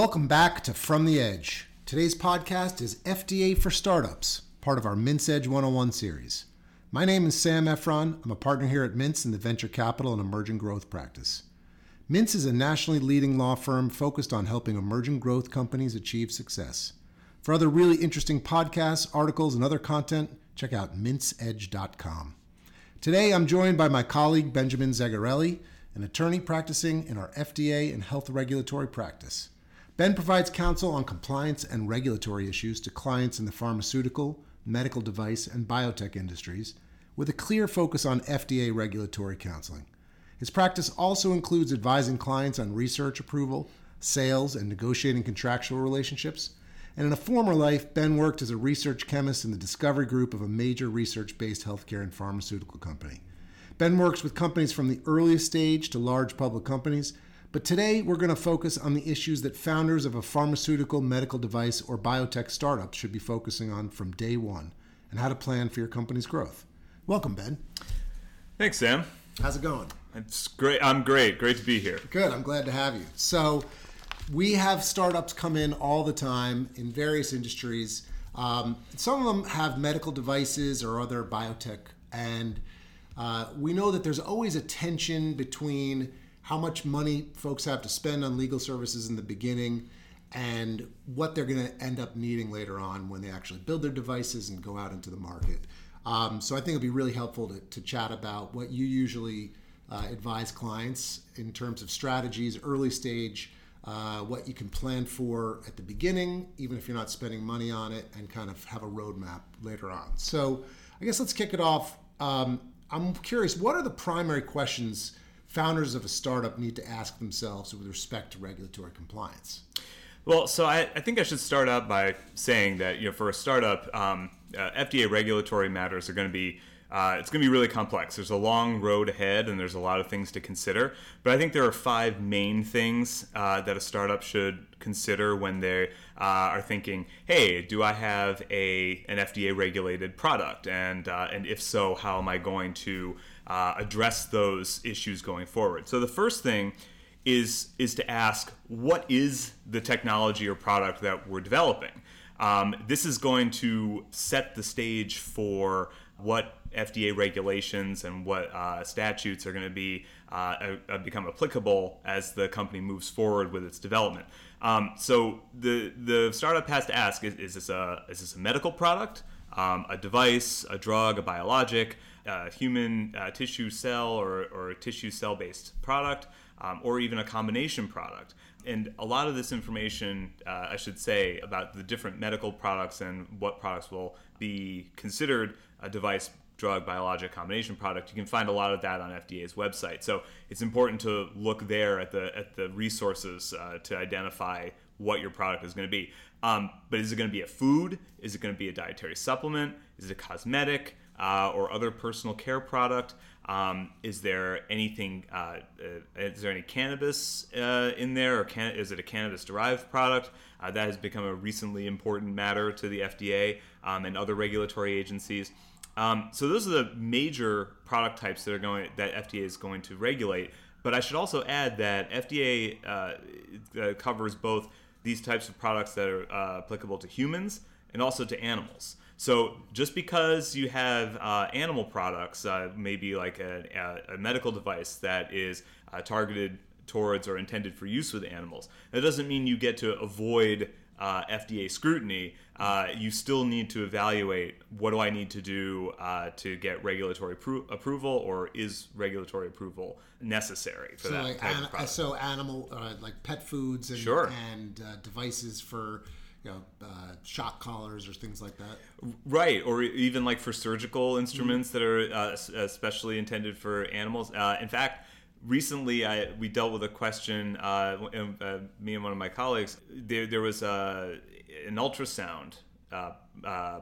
Welcome back to From the Edge. Today's podcast is FDA for Startups, part of our Mintz Edge 101 series. My name is Sam Effron. I'm a partner here at Mintz in the Venture Capital and Emerging Growth practice. Mintz is a nationally leading law firm focused on helping emerging growth companies achieve success. For other really interesting podcasts, articles, and other content, check out mintzedge.com. Today, I'm joined by my colleague Benjamin Zegarelli, an attorney practicing in our FDA and health regulatory practice. Ben provides counsel on compliance and regulatory issues to clients in the pharmaceutical, medical device, and biotech industries, with a clear focus on FDA regulatory counseling. His practice also includes advising clients on research approval, sales, and negotiating contractual relationships. And in a former life, Ben worked as a research chemist in the discovery group of a major research based healthcare and pharmaceutical company. Ben works with companies from the earliest stage to large public companies, but today we're going to focus on the issues that founders of a pharmaceutical, medical device, or biotech startup should be focusing on from day one and how to plan for your company's growth. Welcome, Ben. Thanks, Sam. How's it going? It's great. I'm great. Great to be here. Good. I'm glad to have you. So, we have startups come in all the time in various industries. Um, some of them have medical devices or other biotech, and uh, we know that there's always a tension between how much money folks have to spend on legal services in the beginning and what they're going to end up needing later on when they actually build their devices and go out into the market. Um, so I think it'd be really helpful to, to chat about what you usually uh, advise clients in terms of strategies, early stage, uh, what you can plan for at the beginning, even if you're not spending money on it, and kind of have a roadmap later on. So, I guess let's kick it off. Um, I'm curious, what are the primary questions founders of a startup need to ask themselves with respect to regulatory compliance? Well, so I, I think I should start out by saying that you know for a startup, um, uh, FDA regulatory matters are going to be uh, it's going to be really complex. There's a long road ahead, and there's a lot of things to consider. But I think there are five main things uh, that a startup should consider when they uh, are thinking, "Hey, do I have a an FDA regulated product? And uh, and if so, how am I going to uh, address those issues going forward?" So the first thing is is to ask, what is the technology or product that we're developing? Um, this is going to set the stage for what FDA regulations and what uh, statutes are going to be uh, uh, become applicable as the company moves forward with its development. Um, so the the startup has to ask: Is, is this a is this a medical product, um, a device, a drug, a biologic, a human uh, tissue cell or, or tissue cell based product, um, or even a combination product? And a lot of this information, uh, I should say, about the different medical products and what products will be considered a device drug biologic combination product you can find a lot of that on fda's website. So it's important to look there at the at the resources uh, to identify what your product is going to be. Um, but is it going to be a food? Is it going to be a dietary supplement? Is it a cosmetic uh, or other personal care product um, is there anything? Uh, uh, is there any cannabis uh, in there, or can, is it a cannabis-derived product? Uh, that has become a recently important matter to the FDA um, and other regulatory agencies. Um, so those are the major product types that are going that FDA is going to regulate. But I should also add that FDA uh, uh, covers both these types of products that are applicable to humans and also to animals. So just because you have uh, animal products, uh, maybe like a, a, medical device that is uh, targeted towards or intended for use with animals, that doesn't mean you get to avoid uh, FDA scrutiny. Uh, you still need to evaluate what do I need to do uh, to get regulatory pro- approval, or is regulatory approval necessary for so that like type an-? So animal, like pet foods and, Sure. and devices for you know, uh, shock collars or things like that. Right, or even like for surgical instruments mm-hmm. that are uh, especially intended for animals. Uh, in fact, recently I, we dealt with a question. Uh, uh, me and one of my colleagues. There, there was uh, an ultrasound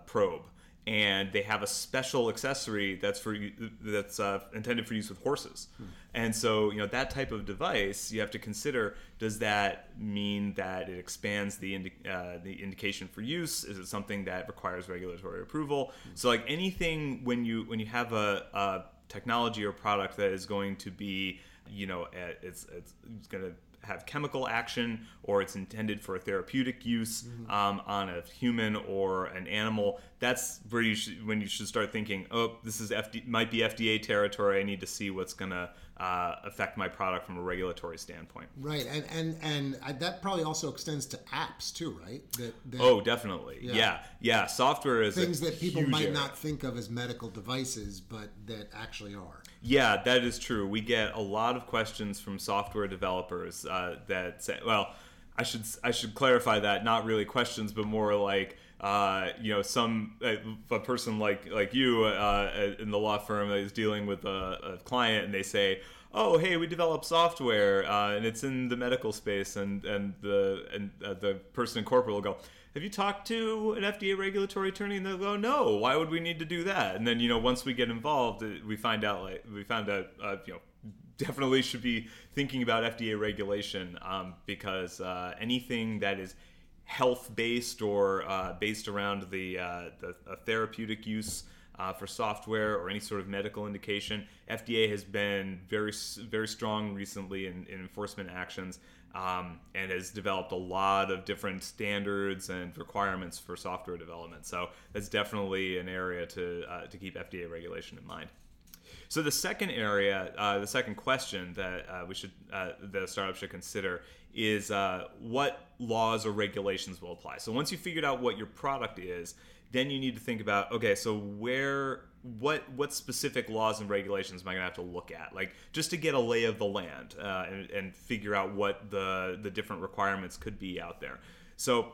probe and they have a special accessory that's for that's uh, intended for use with horses. Hmm. And so, you know, that type of device, you have to consider: does that mean that it expands the indi- uh, the indication for use? Is it something that requires regulatory approval? Hmm. So, like anything, when you when you have a, a technology or product that is going to be you know it's it's, it's going to have chemical action or it's intended for a therapeutic use mm-hmm. um, on a human or an animal, that's where you should, when you should start thinking, oh, this is FD, might be FDA territory. I need to see what's going to uh, affect my product from a regulatory standpoint. Right, and and and that probably also extends to apps too, right? That, that oh, definitely. Yeah. yeah. yeah, Software is things that people might area. not think of as medical devices, but that actually are. Yeah, that is true. We get a lot of questions from software developers uh, that say, well, I should I should clarify that not really questions, but more like uh, you know some uh, a person like like you uh, in the law firm is dealing with a, a client, and they say, "Oh, hey, we develop software, uh, and it's in the medical space," and and the and uh, the person in corporate will go. Have you talked to an FDA regulatory attorney? And they'll go, no. Why would we need to do that? And then you know, once we get involved, we find out like we found out you know definitely should be thinking about FDA regulation um, because uh, anything that is health based or uh, based around the, uh, the therapeutic use uh, for software or any sort of medical indication. FDA has been very very strong recently in, in enforcement actions um, and has developed a lot of different standards and requirements for software development. So that's definitely an area to uh, to keep FDA regulation in mind. So the second area, uh, the second question that uh, we should, uh, the startup should consider is uh, what laws or regulations will apply. So once you figured out what your product is, then you need to think about okay, so where, what, what specific laws and regulations am I going to have to look at, like just to get a lay of the land uh, and, and figure out what the the different requirements could be out there. So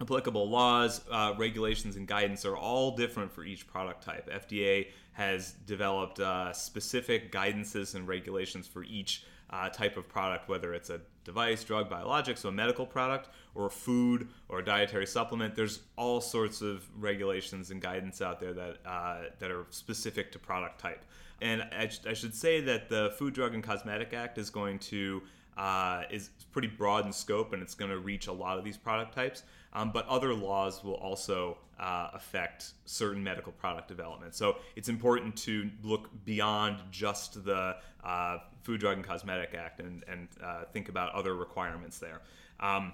applicable laws, uh, regulations, and guidance are all different for each product type. FDA has developed uh, specific guidances and regulations for each uh, type of product, whether it's a device, drug, biologic, so a medical product, or food or a dietary supplement. There's all sorts of regulations and guidance out there that uh, that are specific to product type. And I, I, should say that the Food, Drug, and Cosmetic Act is going to uh, is pretty broad in scope, and it's going to reach a lot of these product types. Um, but other laws will also uh, affect certain medical product development. So it's important to look beyond just the uh, Food, Drug, and Cosmetic Act and, and uh, think about other requirements there. Um,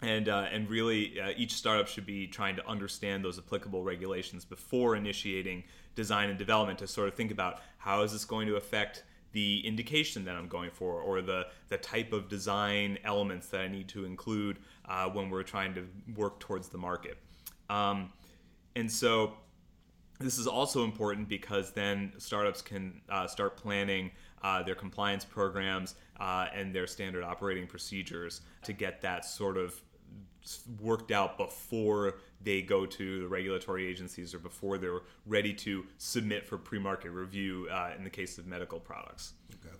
and, uh, and really, uh, each startup should be trying to understand those applicable regulations before initiating design and development to sort of think about how is this going to affect the indication that I'm going for or the, the type of design elements that I need to include uh, when we're trying to work towards the market. Um, and so this is also important because then startups can uh, start planning uh, their compliance programs uh, and their standard operating procedures to get that sort of worked out before they go to the regulatory agencies or before they're ready to submit for pre-market review uh, in the case of medical products. Okay.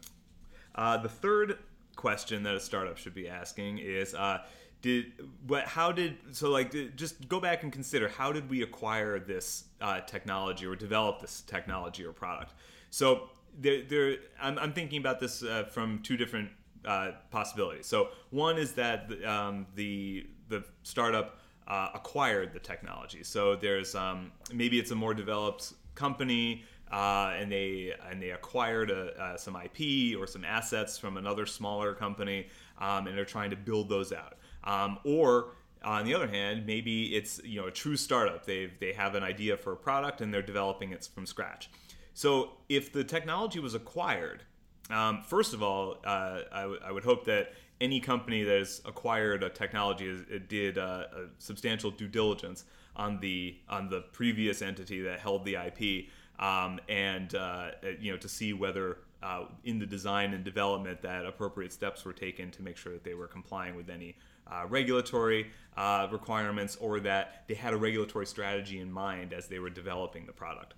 Uh, the third question that a startup should be asking is uh, did what how did so like did, just go back and consider how did we acquire this uh, technology or develop this technology or product so there, there I'm, I'm thinking about this uh, from two different uh, possibilities so one is that um, the the startup uh, acquired the technology. So there's um, maybe it's a more developed company. Uh, and they and they acquired a, uh, some IP or some assets from another smaller company, um, and they're trying to build those out. Um, or on the other hand, maybe it's you know a true startup. They they have an idea for a product and they're developing it from scratch. So if the technology was acquired, um, first of all, uh, I, w- I would hope that any company that has acquired a technology it did uh, a substantial due diligence on the on the previous entity that held the IP, um, and uh, you know to see whether uh, in the design and development that appropriate steps were taken to make sure that they were complying with any uh, regulatory uh, requirements or that they had a regulatory strategy in mind as they were developing the product.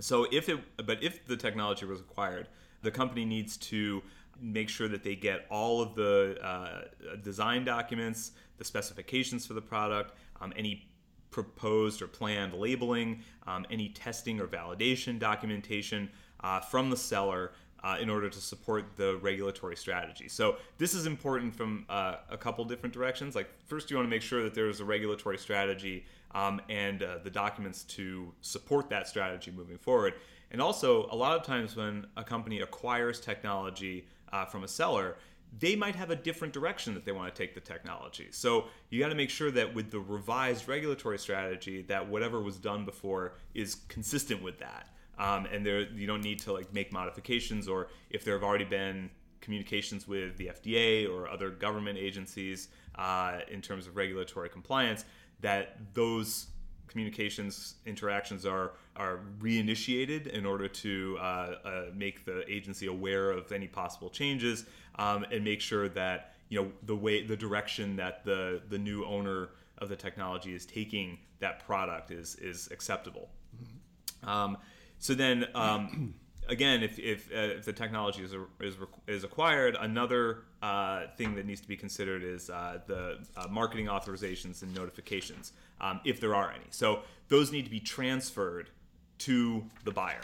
So if it, but if the technology was acquired, the company needs to make sure that they get all of the uh, design documents, the specifications for the product, um, any proposed or planned labeling, um, any testing or validation documentation uh, from the seller uh, in order to support the regulatory strategy. So this is important from uh, a couple different directions. Like first, you want to make sure that there's a regulatory strategy um, and uh, the documents to support that strategy moving forward. And also, a lot of times when a company acquires technology uh, from a seller, they might have a different direction that they want to take the technology. So you got to make sure that with the revised regulatory strategy, that whatever was done before is consistent with that. Um, and there, you don't need to like make modifications, or if there have already been communications with the FDA or other government agencies uh, in terms of regulatory compliance, that those communications interactions are are reinitiated in order to uh, uh, make the agency aware of any possible changes um, and make sure that you know the way the direction that the the new owner of the technology is taking that product is is acceptable. Mm-hmm. Um, so then. Um, again, if, if, uh, if the technology is, is, is acquired, another uh, thing that needs to be considered is uh, the uh, marketing authorizations and notifications, um, if there are any. So those need to be transferred to the buyer.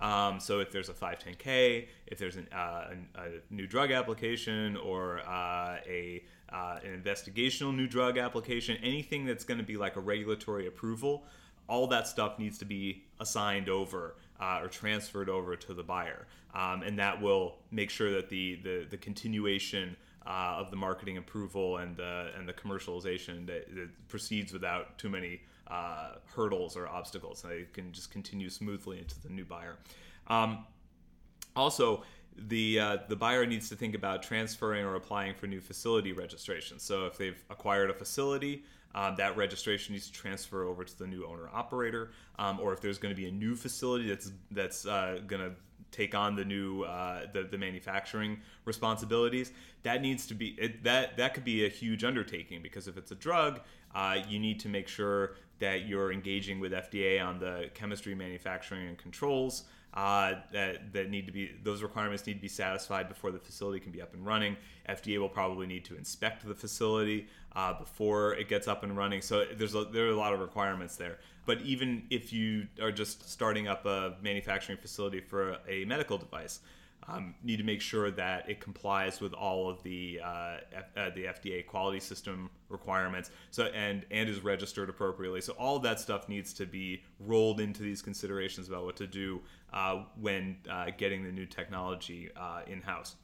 Um, so if there's a 510K, if there's an, uh, a, a, new drug application or uh, a an investigational new drug application, anything that's going to be like a regulatory approval, all that stuff needs to be assigned over uh, or transferred over to the buyer, um, and that will make sure that the the, the continuation uh, of the marketing approval and the and the commercialization that, that proceeds without too many uh, hurdles or obstacles. They can just continue smoothly into the new buyer. Um, also, the uh, the buyer needs to think about transferring or applying for new facility registration. So if they've acquired a facility, um, that registration needs to transfer over to the new owner operator, um, or if there's going to be a new facility that's that's uh, going to take on the new uh, the, the manufacturing responsibilities that needs to be it, that that could be a huge undertaking because if it's a drug uh, you need to make sure that you're engaging with FDA on the chemistry manufacturing and controls uh, that that need to be those requirements need to be satisfied before the facility can be up and running. FDA will probably need to inspect the facility uh, before it gets up and running. So there's a, there are a lot of requirements there. But even if you are just starting up a manufacturing facility for a medical device, um, need to make sure that it complies with all of the uh, F- uh, the FDA quality system requirements. So and and is registered appropriately. So all of that stuff needs to be rolled into these considerations about what to do uh, when uh, getting the new technology uh, in house.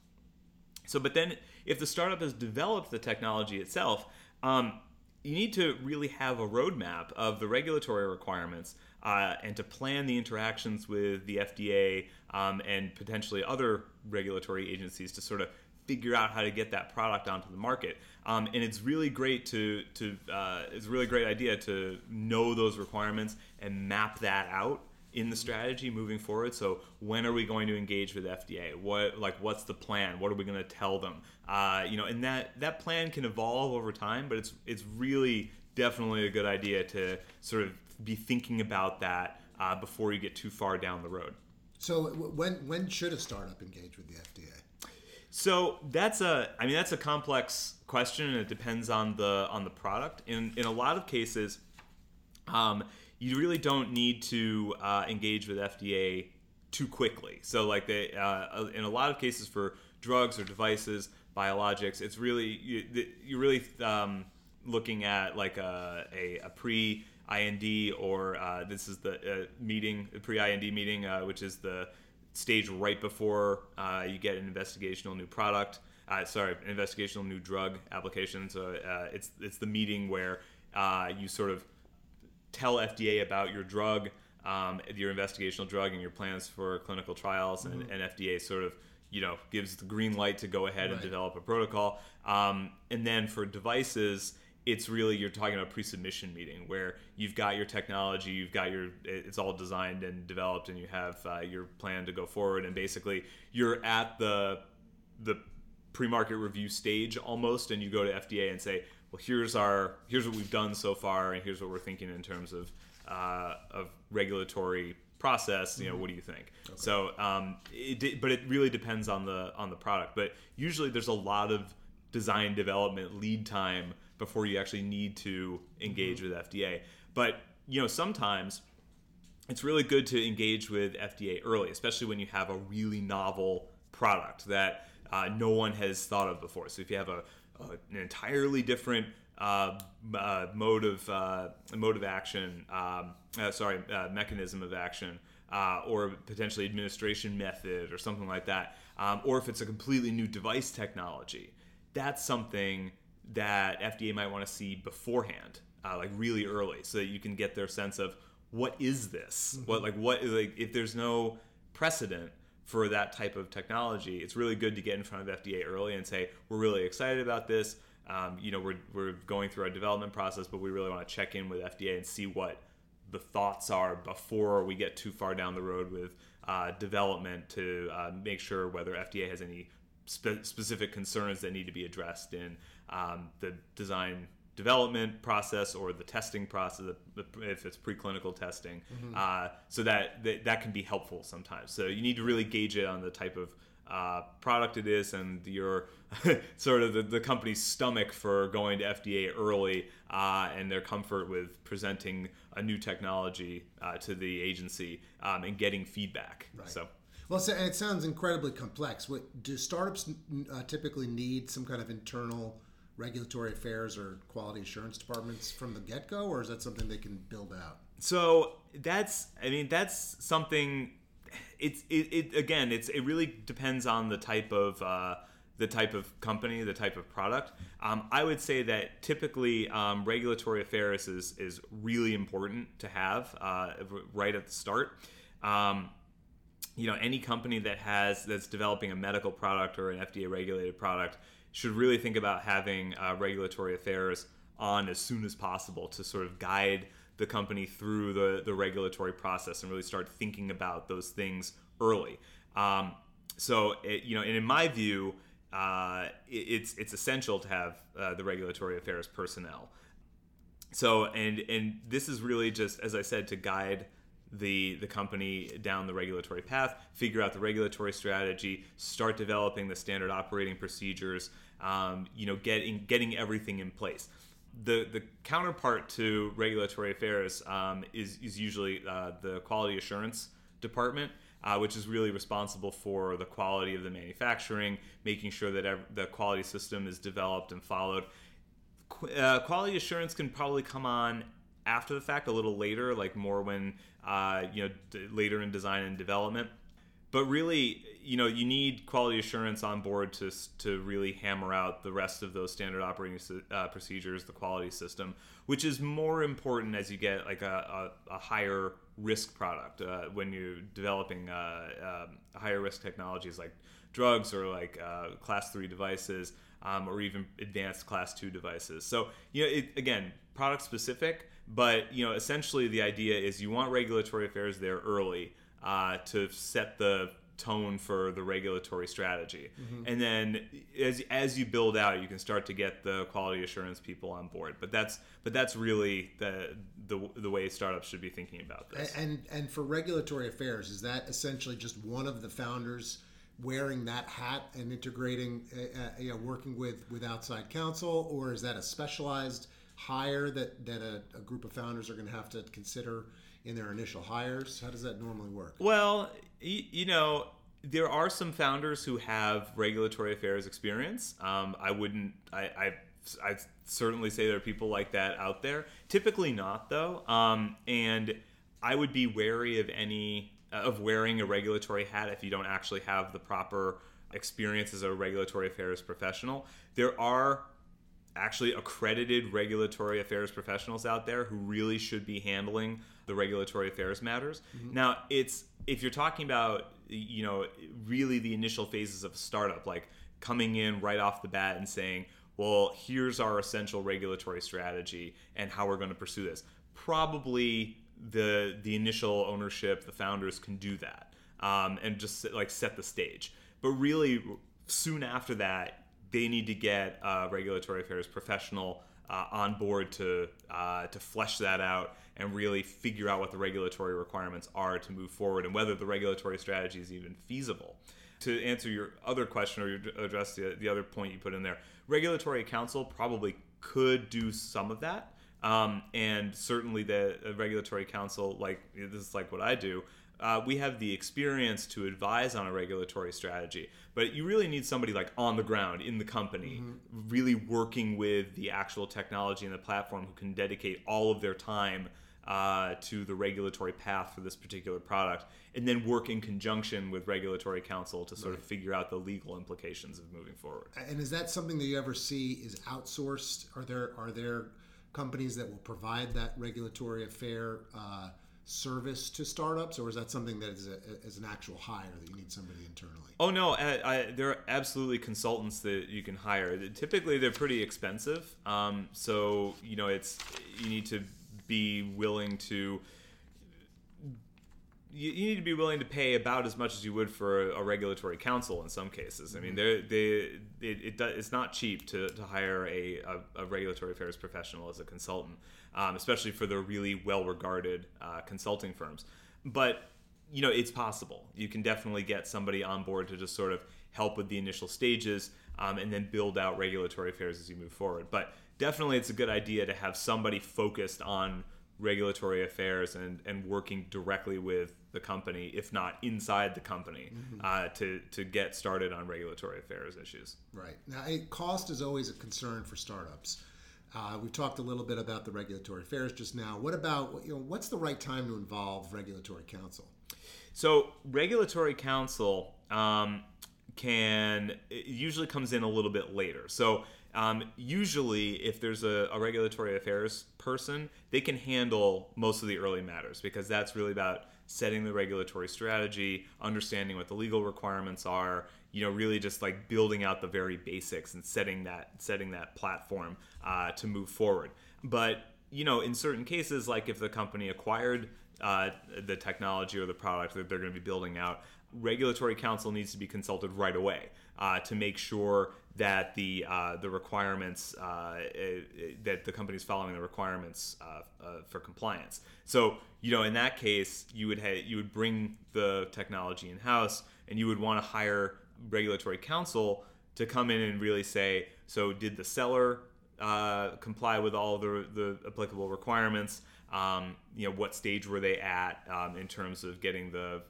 So, but then if the startup has developed the technology itself. Um, you need to really have a roadmap of the regulatory requirements uh, and to plan the interactions with the FDA um, and potentially other regulatory agencies to sort of figure out how to get that product onto the market. Um, and it's really great to to uh, it's a really great idea to know those requirements and map that out in the strategy moving forward. So when are we going to engage with FDA? What like what's the plan? What are we going to tell them? Uh, you know, and that that plan can evolve over time, but it's it's really definitely a good idea to sort of be thinking about that uh, before you get too far down the road. So when when should a startup engage with the FDA? So that's a I mean that's a complex question and it depends on the on the product. In in a lot of cases, um, you really don't need to uh, engage with FDA too quickly. So, like they, uh, in a lot of cases for drugs or devices, biologics, it's really you, you're really um, looking at like a, a, a pre IND or uh, this is the uh, meeting, the pre IND meeting, uh, which is the stage right before uh, you get an investigational new product. sorry, an investigational new drug application. So it's it's the meeting where you sort of tell FDA about your drug, um, your investigational drug, and your plans for clinical trials, mm-hmm. and, and, FDA sort of you know gives the green light to go ahead right. and develop a protocol. Um, and then for devices, it's really you're talking about pre-submission meeting where you've got your technology, you've got your it's all designed and developed, and you have uh, your plan to go forward, and basically you're at the the pre-market review stage almost, and you go to FDA and say, well, here's our here's what we've done so far, and here's what we're thinking in terms of uh, of regulatory process. You know, mm-hmm. what do you think? Okay. So, um, it, but it really depends on the on the product. But usually, there's a lot of design development lead time before you actually need to engage mm-hmm. with FDA. But you know, sometimes it's really good to engage with FDA early, especially when you have a really novel product that uh, no one has thought of before. So if you have a uh, an entirely different uh, uh, mode of uh, mode of action, um, uh, sorry, uh, mechanism of action, uh, or potentially administration method or something like that, um, or if it's a completely new device technology, that's something that FDA might want to see beforehand, like really early, so that you can get their sense of what is this, mm-hmm. what like what like if there's no precedent for that type of technology, it's really good to get in front of FDA early and say we're really excited about this um, you know, we're, we're going through our development process, but we really want to check in with FDA and see what the thoughts are before we get too far down the road with uh, development to uh, make sure whether FDA has any spe- specific concerns that need to be addressed in um, the design development process or the testing process if it's preclinical testing mm-hmm. uh, so that, that that can be helpful sometimes so you need to really gauge it on the type of uh, product it is and your sort of the, the company's stomach for going to FDA early uh, and their comfort with presenting a new technology uh, to the agency um, and getting feedback. Right. So. Well, it sounds incredibly complex. What, do startups uh, typically need some kind of internal regulatory affairs or quality assurance departments from the get go, or is that something they can build out? So that's, I mean, that's something it's it, it again it's it really depends on the type of uh, the type of company the type of product um, i would say that typically um, regulatory affairs is is really important to have uh, right at the start um, you know any company that has that's developing a medical product or an fda regulated product should really think about having uh, regulatory affairs on as soon as possible to sort of guide the company through the, the regulatory process and really start thinking about those things early. Um, so, it, you know, and in my view, uh, it, it's it's essential to have uh, the regulatory affairs personnel. So, and and this is really just, as I said, to guide the the company down the regulatory path, figure out the regulatory strategy, start developing the standard operating procedures, um, you know, getting getting everything in place the the counterpart to regulatory affairs um, is is usually uh, the quality assurance department, uh, which is really responsible for the quality of the manufacturing, making sure that ev- the quality system is developed and followed. Qu- uh, quality assurance can probably come on after the fact, a little later, like more when uh, you know d- later in design and development but really, you know, you need quality assurance on board to to really hammer out the rest of those standard operating uh, procedures, the quality system, which is more important as you get like a, a, a higher risk product uh, when you're developing uh, um, higher risk technologies like drugs or like uh, class three devices. Um, or even advanced class two devices. So, you know, it, again, product specific, but you know, essentially the idea is you want regulatory affairs there early uh, to set the tone for the regulatory strategy. Mm-hmm. And then as as you build out, you can start to get the quality assurance people on board. But that's but that's really the the, the way startups should be thinking about this. And and for regulatory affairs, is that essentially just one of the founders wearing that hat and integrating, uh, uh you know, working with with outside counsel, or is that a specialized hire that that a, a group of founders are going to have to consider? in their initial hires? How does that normally work? Well, you, you know, there are some founders who have regulatory affairs experience. Um, I wouldn't, I, I, I certainly say there are people like that out there. Typically not, though. Um, and I would be wary of any of wearing a regulatory hat if you don't actually have the proper experience as a regulatory affairs professional. There are actually accredited regulatory affairs professionals out there who really should be handling the regulatory affairs matters. Mm-hmm. Now, it's if you're talking about you know really the initial phases of a startup, like coming in right off the bat and saying, "Well, here's our essential regulatory strategy and how we're going to pursue this." Probably the the initial ownership, the founders can do that um, and just like set the stage. But really, soon after that, they need to get a regulatory affairs professional uh, on board to uh, to flesh that out and really figure out what the regulatory requirements are to move forward and whether the regulatory strategy is even feasible. To answer your other question or address the, the other point you put in there, regulatory counsel probably could do some of that. Um, and certainly the regulatory counsel, like this is like what I do. Uh, we have the experience to advise on a regulatory strategy, but you really need somebody like on the ground in the company, mm-hmm. really working with the actual technology and the platform who can dedicate all of their time uh, to the regulatory path for this particular product, and then work in conjunction with regulatory counsel to sort right. of figure out the legal implications of moving forward. And is that something that you ever see is outsourced? Are there are there companies that will provide that regulatory affair? Uh, service to startups, or is that something that is, a, is an actual hire that you need somebody internally? Oh no, I, I, there are absolutely consultants that you can hire. Typically, they're pretty expensive, um, so you know it's you need to be willing to you, you need to be willing to pay about as much as you would for a, a regulatory counsel in some cases. I mean, mm-hmm. they they it, it, it's not cheap to, to hire a, a, a, regulatory affairs professional as a consultant, um, especially for the really well regarded uh, consulting firms. But you know, it's possible. You can definitely get somebody on board to just sort of help with the initial stages um, and then build out regulatory affairs as you move forward. But definitely, it's a good idea to have somebody focused on regulatory affairs and, and working directly with the company, if not inside the company, mm-hmm. uh, to, to get started on regulatory affairs issues. Right. Now, cost is always a concern for startups. Uh, we've talked a little bit about the regulatory affairs just now. What about, you know, what's the right time to involve regulatory counsel? So, regulatory counsel um, can, usually comes in a little bit later. So, um, usually, if there's a, a, regulatory affairs person, they can handle most of the early matters because that's really about setting the regulatory strategy, understanding what the legal requirements are, you know, really just like building out the very basics and setting that setting that platform uh, to move forward. But you know, in certain cases, like if the company acquired uh, the technology or the product that they're going to be building out, regulatory counsel needs to be consulted right away uh, to make sure that the uh, the requirements uh, that the company is following the requirements uh, uh, for compliance. So you know in that case you would ha- you would bring the technology in house and you would want to hire regulatory counsel to come in and really say so did the seller uh, comply with all the the applicable requirements. Um, you know what stage were they at um, in terms of getting the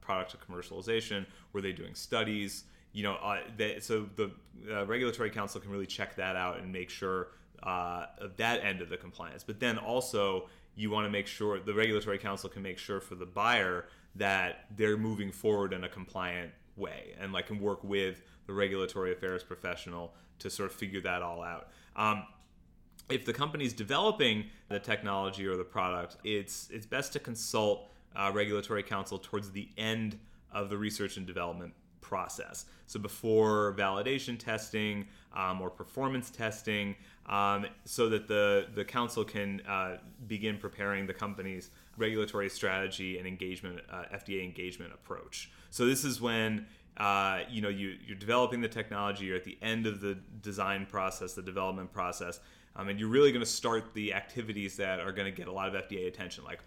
product to commercialization? Were they doing studies? You know, uh, they, so the uh, regulatory counsel can really check that out and make sure uh, of that end of the compliance. But then also, you want to make sure the regulatory counsel can make sure for the buyer that they're moving forward in a compliant way and like can work with the regulatory affairs professional to sort of figure that all out. Um, if the company's developing the technology or the product, it's it's best to consult uh, regulatory counsel towards the end of the research and development process. So before validation testing um, or performance testing, um, so that the the counsel can uh, begin preparing the company's regulatory strategy and engagement, uh, FDA engagement approach. So this is when uh, you know you, you're developing the technology. You're at the end of the design process, the development process, um, and you're really going to start the activities that are going to get a lot of FDA attention, like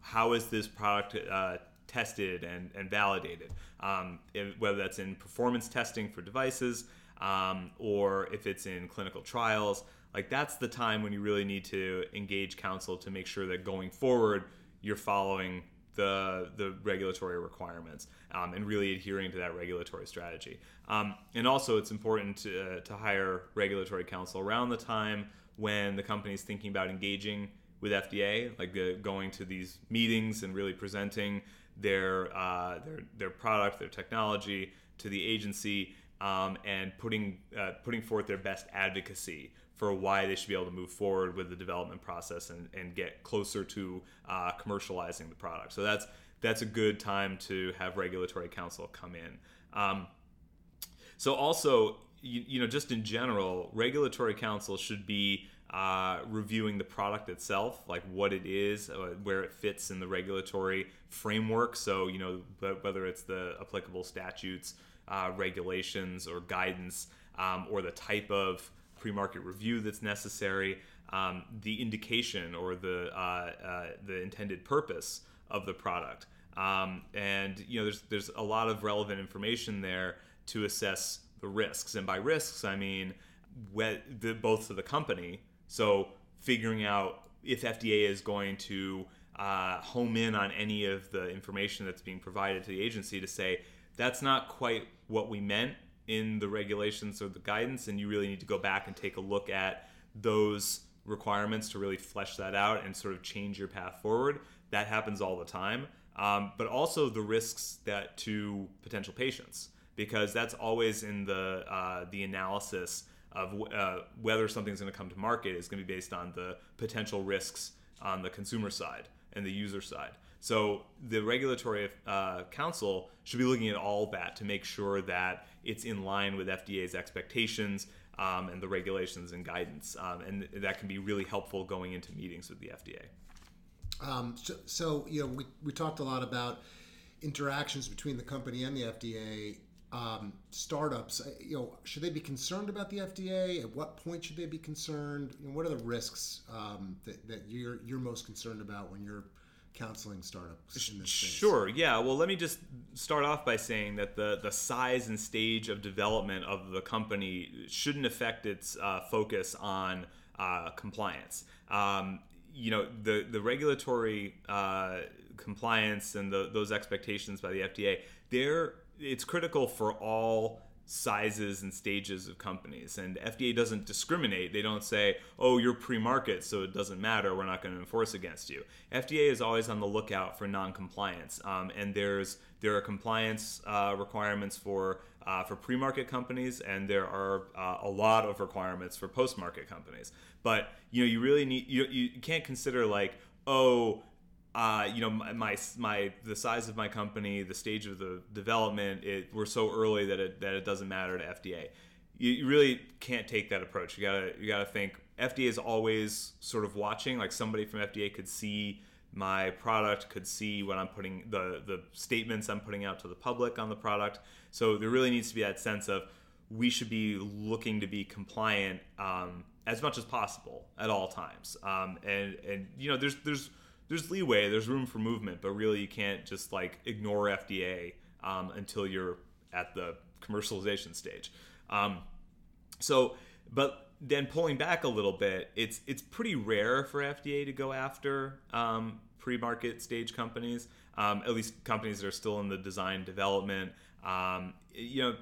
how is this product uh, tested and, and validated, um, if, whether that's in performance testing for devices um, or if it's in clinical trials. Like that's the time when you really need to engage counsel to make sure that going forward you're following the the regulatory requirements um, and really adhering to that regulatory strategy. Um, and also, it's important to, uh, to hire regulatory counsel around the time when the company is thinking about engaging with FDA, like uh, going to these meetings and really presenting their uh, their their product, their technology to the agency, um, and putting uh, putting forth their best advocacy for why they should be able to move forward with the development process and, and get closer to uh, commercializing the product. So that's that's a good time to have regulatory counsel come in. Um, so also, you, you know, just in general, regulatory counsel should be uh, reviewing the product itself, like what it is, uh, where it fits in the regulatory framework. So, you know, whether it's the applicable statutes, uh, regulations, or guidance, um, or the type of pre market review that's necessary, um, the indication or the, uh, uh, the intended purpose of the product. Um, and, you know, there's, there's a lot of relevant information there to assess the risks. And by risks, I mean, the, both to the company, so figuring out if FDA is going to uh, home in on any of the information that's being provided to the agency to say that's not quite what we meant in the regulations or the guidance, and you really need to go back and take a look at those requirements to really flesh that out and sort of change your path forward. That happens all the time. Um, but also the risks that to potential patients, because that's always in the uh, the analysis of uh, whether something's going to come to market is going to be based on the potential risks on the consumer side and the user side. So the regulatory uh, counsel should be looking at all that to make sure that it's in line with FDA's expectations um, and the regulations and guidance, um, and that can be really helpful going into meetings with the FDA. Um, so, so, you know, we, we talked a lot about interactions between the company and the FDA. Um, startups, uh, you know, should they be concerned about the FDA? At what point should they be concerned? You know, what are the risks um, that, that you're you're most concerned about when you're counseling startups in this space? Sure. Yeah. Well, let me just start off by saying that the the size and stage of development of the company shouldn't affect its uh, focus on uh, compliance. Um, you know, the the regulatory uh, compliance and the, those expectations by the FDA, they're it's critical for all sizes and stages of companies. And FDA doesn't discriminate. They don't say, oh, you're pre market, so it doesn't matter. We're not going to enforce against you. FDA is always on the lookout for non compliance. Um, and there's there are compliance uh, requirements for uh, for pre market companies, and there are uh, a lot of requirements for post market companies. But you know, you really need you, you can't consider like, oh, uh, you know, my, my, my the size of my company, the stage of the development, it, we're so early that it that it doesn't matter to FDA. You, you really can't take that approach. You gotta you gotta think FDA is always sort of watching. Like somebody from FDA could see my product, could see what I'm putting the the statements I'm putting out to the public on the product. So there really needs to be that sense of we should be looking to be compliant um, as much as possible at all times. Um, and and you know there's there's there's leeway, there's room for movement, but really you can't just like ignore FDA um, until you're at the commercialization stage. Um, so, but then pulling back a little bit, it's it's pretty rare for FDA to go after um, pre-market stage companies, um, at least companies that are still in the design development. Um, you know,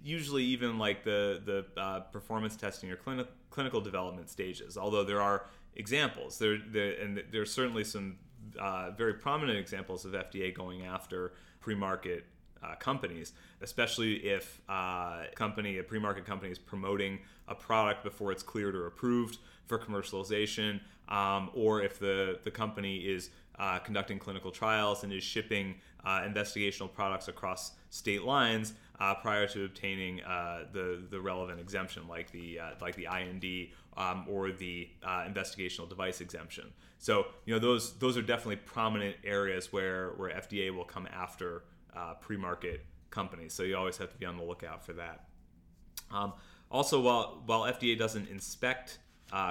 usually even like the the uh, performance testing or clinical clinical development stages. Although there are examples. There, there and certainly some uh, very prominent examples of FDA going after pre-market uh, companies, especially if uh, company a pre-market company is promoting a product before it's cleared or approved for commercialization, um, or if the the company is uh, conducting clinical trials and is shipping uh, investigational products across state lines uh, prior to obtaining uh, the the relevant exemption, like the uh, like the IND um, or the uh, investigational device exemption. So you know those those are definitely prominent areas where where FDA will come after pre-market companies. So you always have to be on the lookout for that. Um, also, while while FDA doesn't inspect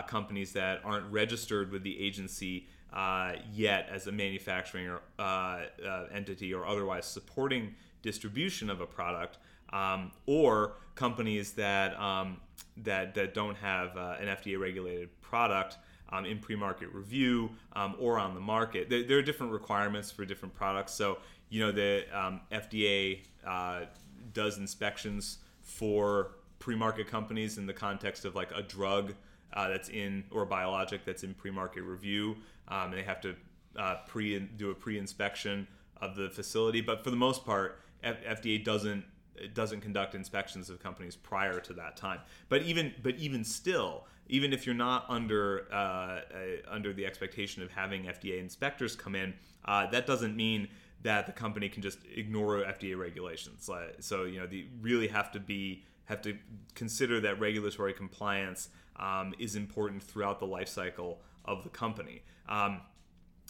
companies that aren't registered with the agency uh, yet as a manufacturing or, uh, uh, entity or otherwise supporting distribution of a product, um, or companies that um, that that don't have uh, an FDA regulated product. Um, in pre-market review um, or on the market, there, there, are different requirements for different products. So, you know, the um, FDA uh, does inspections for pre-market companies in the context of like a drug uh, that's in or a biologic that's in pre-market review. Um, and they have to uh, pre do a pre-inspection of the facility. But for the most part, F- FDA doesn't doesn't conduct inspections of companies prior to that time. But even but even still, even if you're not under uh, uh, under the expectation of having FDA inspectors come in, uh, that doesn't mean that the company can just ignore FDA regulations. So you know, they really have to be have to consider that regulatory compliance um, is important throughout the life cycle of the company. Um,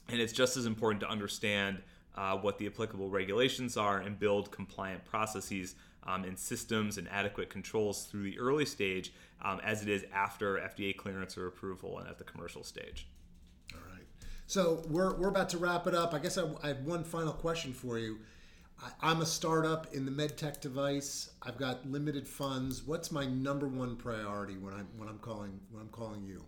and it's just as important to understand uh, what the applicable regulations are and build compliant processes um, and systems and adequate controls through the early stage um, as it is after FDA clearance or approval and at the commercial stage. All right. So we're, we're about to wrap it up. I guess I, I have one final question for you. I, am a startup in the medtech device. I've got limited funds. What's my number one priority when I'm when I'm calling when I'm calling you?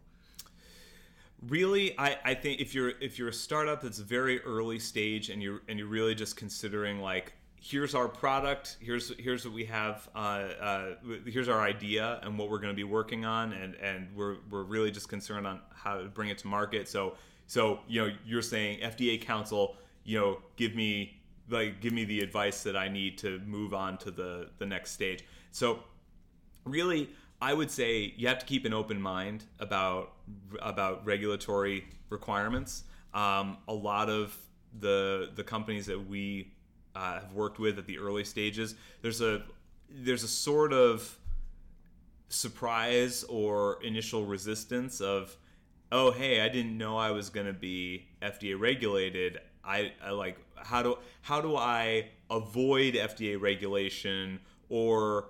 Really I, I think if you're if you're a startup that's very early stage and you're and you're really just considering like here's our product here's here's what we have uh, uh, here's our idea and what we're going to be working on and and we're, we're really just concerned on how to bring it to market. So so you know you're saying fda counsel you know give me like give me the advice that i need to move on to the the next stage. So really I would say you have to keep an open mind about about regulatory requirements. Um, a lot of the the companies that we uh, have worked with at the early stages, there's a there's a sort of surprise or initial resistance of, oh hey, I didn't know I was going to be FDA regulated. I, I like how do how do I avoid FDA regulation or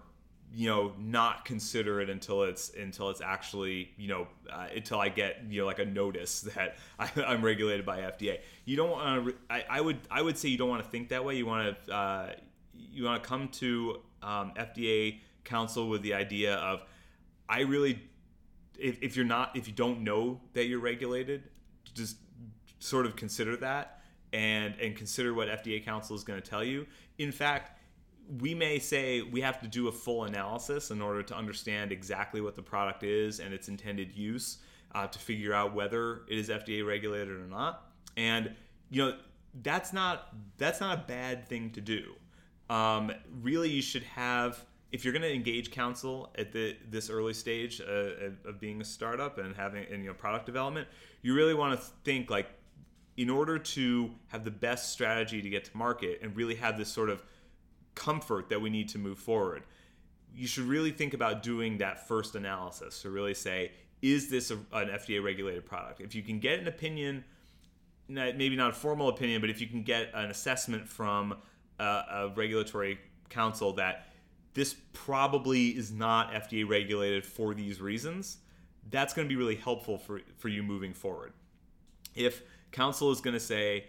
you know not consider it until it's until it's actually you know uh, until I get you know like a notice that I, am regulated by FDA. You don't want to. I, I, would I would say you don't want to think that way. You want to uh, you want to come to um, FDA counsel with the idea of I really if, if you're not if you don't know that you're regulated, just sort of consider that and and consider what FDA counsel is going to tell you. In fact we may say we have to do a full analysis in order to understand exactly what the product is and its intended use uh, to figure out whether it is FDA regulated or not. And you know that's not that's not a bad thing to do. Um, really, you should have if you're going to engage counsel at the this early stage uh, of being a startup and having and, you know product development, you really want to think like in order to have the best strategy to get to market and really have this sort of comfort that we need to move forward, you should really think about doing that first analysis to really say, is this a, an FDA regulated product? If you can get an opinion, maybe not a formal opinion, but if you can get an assessment from a, a regulatory counsel that this probably is not FDA regulated for these reasons, that's going to be really helpful for, for you moving forward. If counsel is going to say,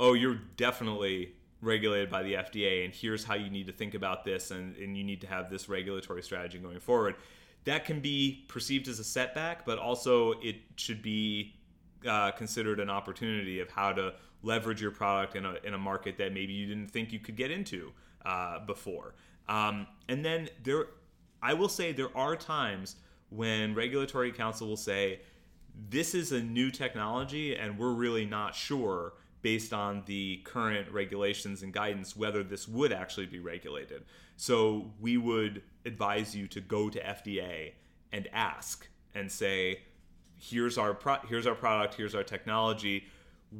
oh, you're definitely regulated by the FDA, and here's how you need to think about this, and, and you need to have this regulatory strategy going forward. That can be perceived as a setback, but also it should be uh, considered an opportunity of how to leverage your product in a, in a market that maybe you didn't think you could get into uh, before. Um, and then there, I will say there are times when regulatory counsel will say, this is a new technology and we're really not sure based on the current regulations and guidance whether this would actually be regulated. So we would advise you to go to FDA and ask and say, "Here's our pro- here's our product, here's our technology.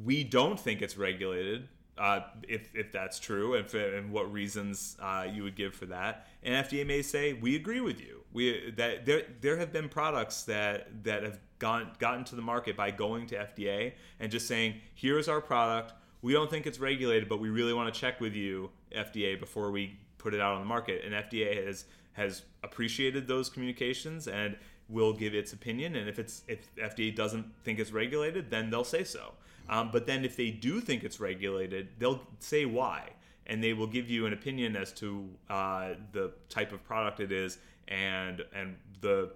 We don't think it's regulated. Uh, if, if that's true, and, and what reasons uh, you would give for that, and FDA may say we agree with you. We that there there have been products that that have gone gotten to the market by going to FDA and just saying, "Here's our product. We don't think it's regulated, but we really want to check with you, FDA, before we put it out on the market." And FDA has has appreciated those communications and will give its opinion. And if it's if FDA doesn't think it's regulated, then they'll say so. Um, but then if they do think it's regulated, they'll say why, and they will give you an opinion as to uh, the type of product it is and and the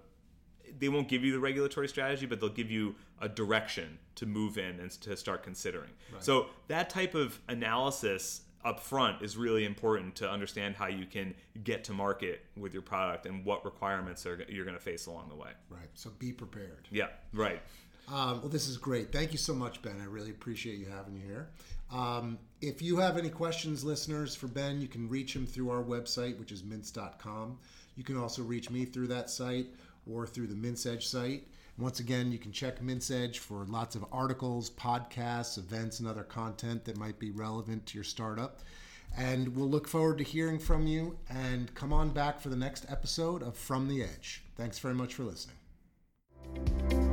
they won't give you the regulatory strategy, but they'll give you a direction to move in and to start considering. Right. So that type of analysis up front is really important to understand how you can get to market with your product and what requirements are you're going to face along the way. Right. So be prepared. Yeah. Right. Um, well, this is great. Thank you so much, Ben. I really appreciate you having you here. Um, if you have any questions, listeners, for Ben, you can reach him through our website, which is mintz.com. You can also reach me through that site or through the MintzEdge site. Once again, you can check MintzEdge for lots of articles, podcasts, events, and other content that might be relevant to your startup. And we'll look forward to hearing from you and come on back for the next episode of From the Edge. Thanks very much for listening.